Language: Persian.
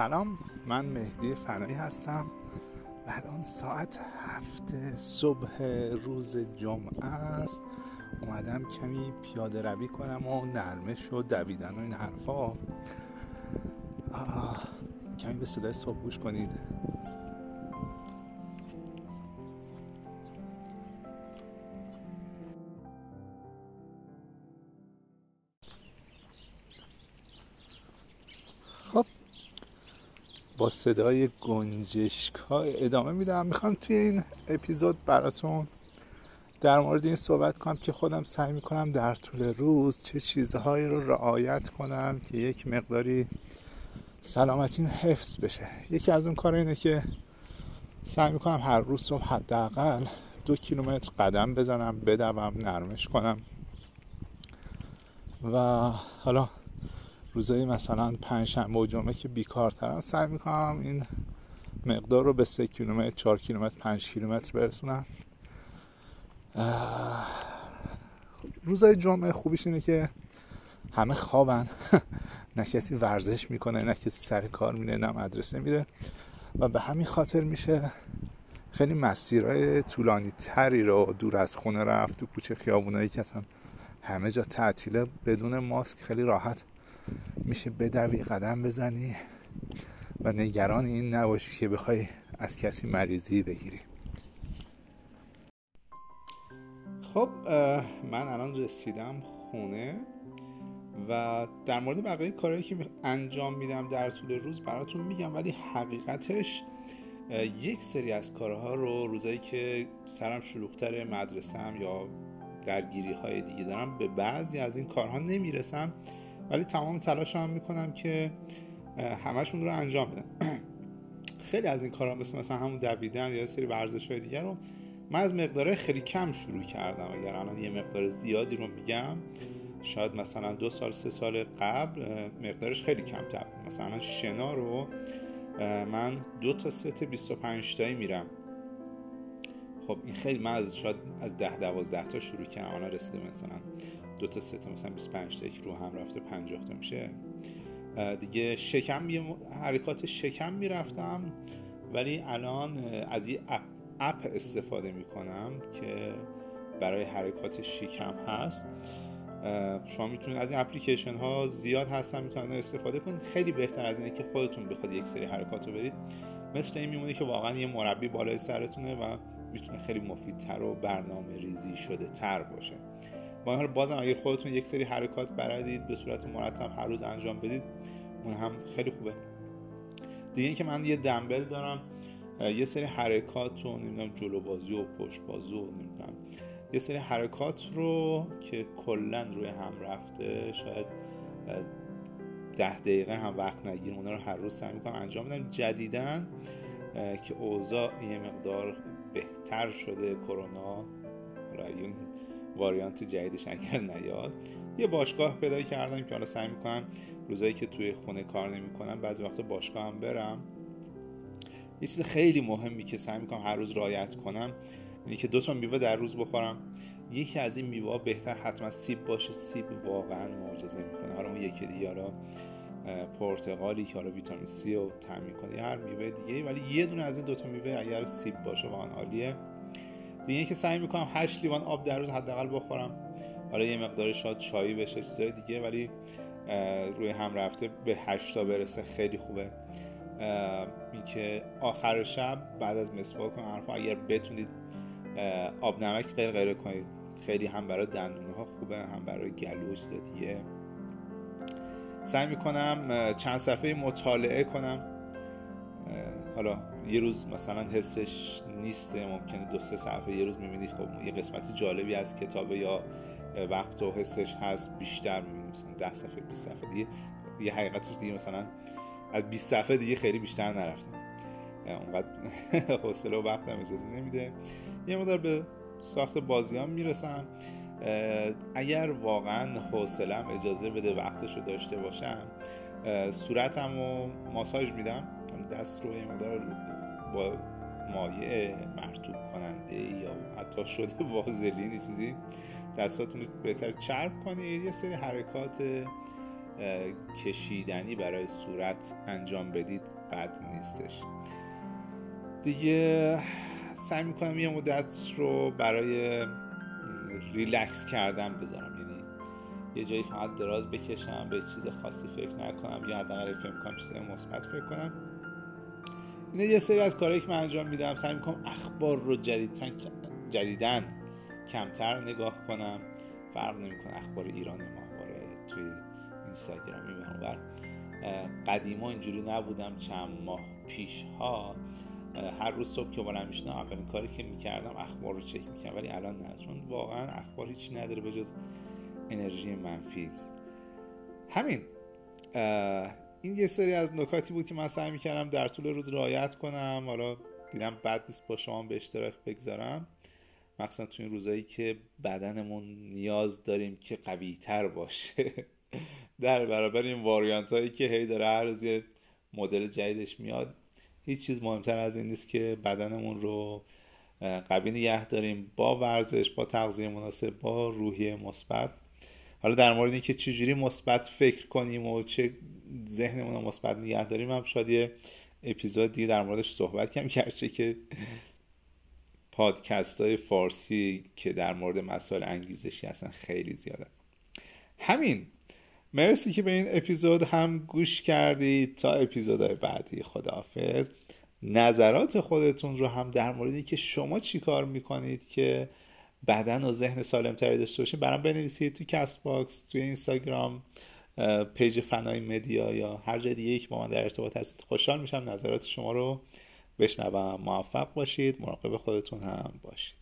سلام من مهدی فنایی هستم. الان ساعت هفت صبح روز جمعه است. اومدم کمی پیاده روی کنم و نرمش و دویدن و این حرفا. کمی به صدای صبح گوش کنید. با صدای گنجشکا ادامه میدم. می‌خوام توی این اپیزود براتون در مورد این صحبت کنم که خودم سعی می‌کنم در طول روز چه چیزهایی رو رعایت کنم که یک مقداری سلامتین حفظ بشه. یکی از اون کار اینه که سعی می‌کنم هر روز صبح حداقل دو کیلومتر قدم بزنم بدوم نرمش کنم. و حالا روزایی مثلا پنجشنبه و جمعه که بیکارترم سعی می‌کنم این مقدار رو به سه کیلومتر چهار کیلومتر پنج کیلومتر برسونم. روزای جمعه خوبیش اینه که همه خوابن. نه کسی ورزش می‌کنه نه کسی سر کار میره نه مدرسه میره. و به همین خاطر میشه خیلی مسیرهای طولانی تری رو دور از خونه رفت تو کوچه خیابونایی که اصلا همه جا تعطیله بدون ماسک خیلی راحت میشه بدوی قدم بزنی و نگران این نباشی که بخوای از کسی مریضی بگیری. خب من الان رسیدم خونه و در مورد بقیه کارهایی که انجام میدم در طول روز براتون میگم ولی حقیقتش یک سری از کارها رو روزایی که سرم شلوغتر مدرسم یا درگیری های دیگه دارم به بعضی از این کارها نمی‌رسم. ولی تمام تلاش هم می‌کنم که همشون رو انجام بدم. خیلی از این کارها مثل مثلا همون دویدن یا سری ورزش های دیگر رو من از مقدار خیلی کم شروع کردم. اگر الان یه مقدار زیادی رو میگم شاید مثلا دو سال سه سال قبل مقدارش خیلی کم تر مثلا شنا رو من دو تا ست 25 تایی میرم. خب این خیلی من از شاید از ده دوازده تا شروع کردم. الان رسیده مثلا دو تا ست مثلا 25 تا که رو هم رفته 50 تا میشه. دیگه شکم حرکات شکم می‌رفتم ولی الان از یه اپ, اپ استفاده می‌کنم که برای حرکات شکم هست. شما می‌تونید از این اپلیکیشن ها زیاد هستن می‌تونید استفاده کنید. خیلی بهتر از اینه که خودتون بخواد یک سری حرکات رو برید. مثل این میمونه که واقعا یه مربی بالای سرتونه و می‌تونه خیلی مفیدتر و برنامه ریزی شده تر باشه. با این بازم اگه خودتون یک سری حرکات بردید به صورت مرتب هر روز انجام بدید اون هم خیلی خوبه. دیگه اینکه من یه دنبل دارم یه سری حرکات رو نمی‌دونم جلو بازی و پشت بازی و نمی‌دونم. یه سری حرکات رو که کلا روی هم رفته شاید ده دقیقه هم وقت نگیر اونا رو هر روز سعی می‌کنم انجام بدم. جدیدن که اوضاع یه مقدار بهتر شده کرونا واریانت جدیدش اگر نیاد. یه باشگاه پیدا کردم که حالا سعی می‌کنم روزایی که توی خونه کار نمی‌کنم بعضی وقتا باشگاه هم برم. یه چیز خیلی مهمی که سعی می‌کنم هر روز رعایت کنم اینه که دو تا میوه در روز بخورم. یکی از این میوه بهتر حتما سیب باشه سیب واقعا معجزه می‌کنه. حالا اون یکی دیگه حالا پرتقالی که حالا ویتامین سی رو تامین کنه هر میوه دیگه ولی یه دونه از این دو تا میوه اگر سیب باشه واقعا عالیه. دیگه که سعی می‌کنم 8 لیوان آب در روز حداقل بخورم. حالا یه مقدار شاد چایی بشه چیزای دیگه ولی روی هم رفته به 8 تا برسه خیلی خوبه. اینکه آخر شب بعد از مسواک و حرفا اگر بتونید آب نمک غیر غیر کنید خیلی هم برای دندونه ها خوبه هم برای گلوش دیگه. سعی می‌کنم چند صفحه مطالعه کنم. حالا یه روز مثلا حسش نیسته ممکنه دو سه صفحه یه روز می‌بینی خب یه قسمت جالبی از کتابه یا وقت و حسش هست بیشتر می‌بینی مثلا ده صفحه 20 صفحه دیگه. یه حقیقتش دیگه مثلا از 20 صفحه دیگه خیلی بیشتر نرفتم اونقدر حوصله و وقتم اجازه نمیده. یه مدار به ساخت بازی هم می‌رسم اگر واقعا حوصلم اجازه بده وقتش رو داشته باشم صورتم رو ماساژ میدم. دست رو یه با مایع مرتوب کننده یا حتی شده وازلین چیزی دستاتون بهتر چرب کنید. یه سری حرکات کشیدنی برای صورت انجام بدید بد نیستش. دیگه سعی می‌کنم یه مدت رو برای ریلکس کردن بذارم. یعنی یه جایی فقط دراز بکشم به چیز خاصی فکر نکنم یا حداقل فکر کنم چیز مثبت فکر کنم. اینه یه سری از کارهایی که من انجام میدم سعی می‌کنم اخبار رو جدیدن جدیدن کمتر نگاه کنم. فرق نمی‌کنه اخبار ایران ماهواره توی اینستاگرام می‌بینم قدیما اینجوری نبودم چند ماه پیش ها هر روز صبح که بلند می‌شدم اولین کاری که می‌کردم اخبار رو چک می‌کردم ولی الان نه چون واقعا اخبار هیچی نداره به جز انرژی منفی. همین. این یه سری از نکاتی بود که من سعی می‌کردم در طول روز رعایت کنم. حالا دیدم بد نیست با شما به اشتراک بگذارم. مخصوصا تو این روزایی که بدنمون نیاز داریم که قوی تر باشه. در برابر این واریانت هایی که هی داره هر روز مدل جدیدش میاد هیچ چیز مهمتر از این نیست که بدنمون رو قوی نگه داریم با ورزش با تغذیه مناسب با روحیه مثبت. حالا در مورد اینکه چجوری مثبت فکر کنیم و چه ذهنمون رو مثبت نگه داریم هم شاید یه اپیزود دیگه در موردش صحبت کم کرده که پادکست های فارسی که در مورد مسائل انگیزشی هستن خیلی زیاده. همین. مرسی که به این اپیزود هم گوش کردید تا اپیزودهای بعدی خداحافظ. نظرات خودتون رو هم در موردی که شما چی کار می‌کنید که بدن و ذهن سالمتری داشته باشید برام بنویسید تو Castbox توی اینستاگرام page فنای مدیا یا هر جای دیگه که با من در ارتباط هستید. خوشحال میشم نظرات شما رو بشنوم. موفق باشید. مراقب خودتون هم باشید.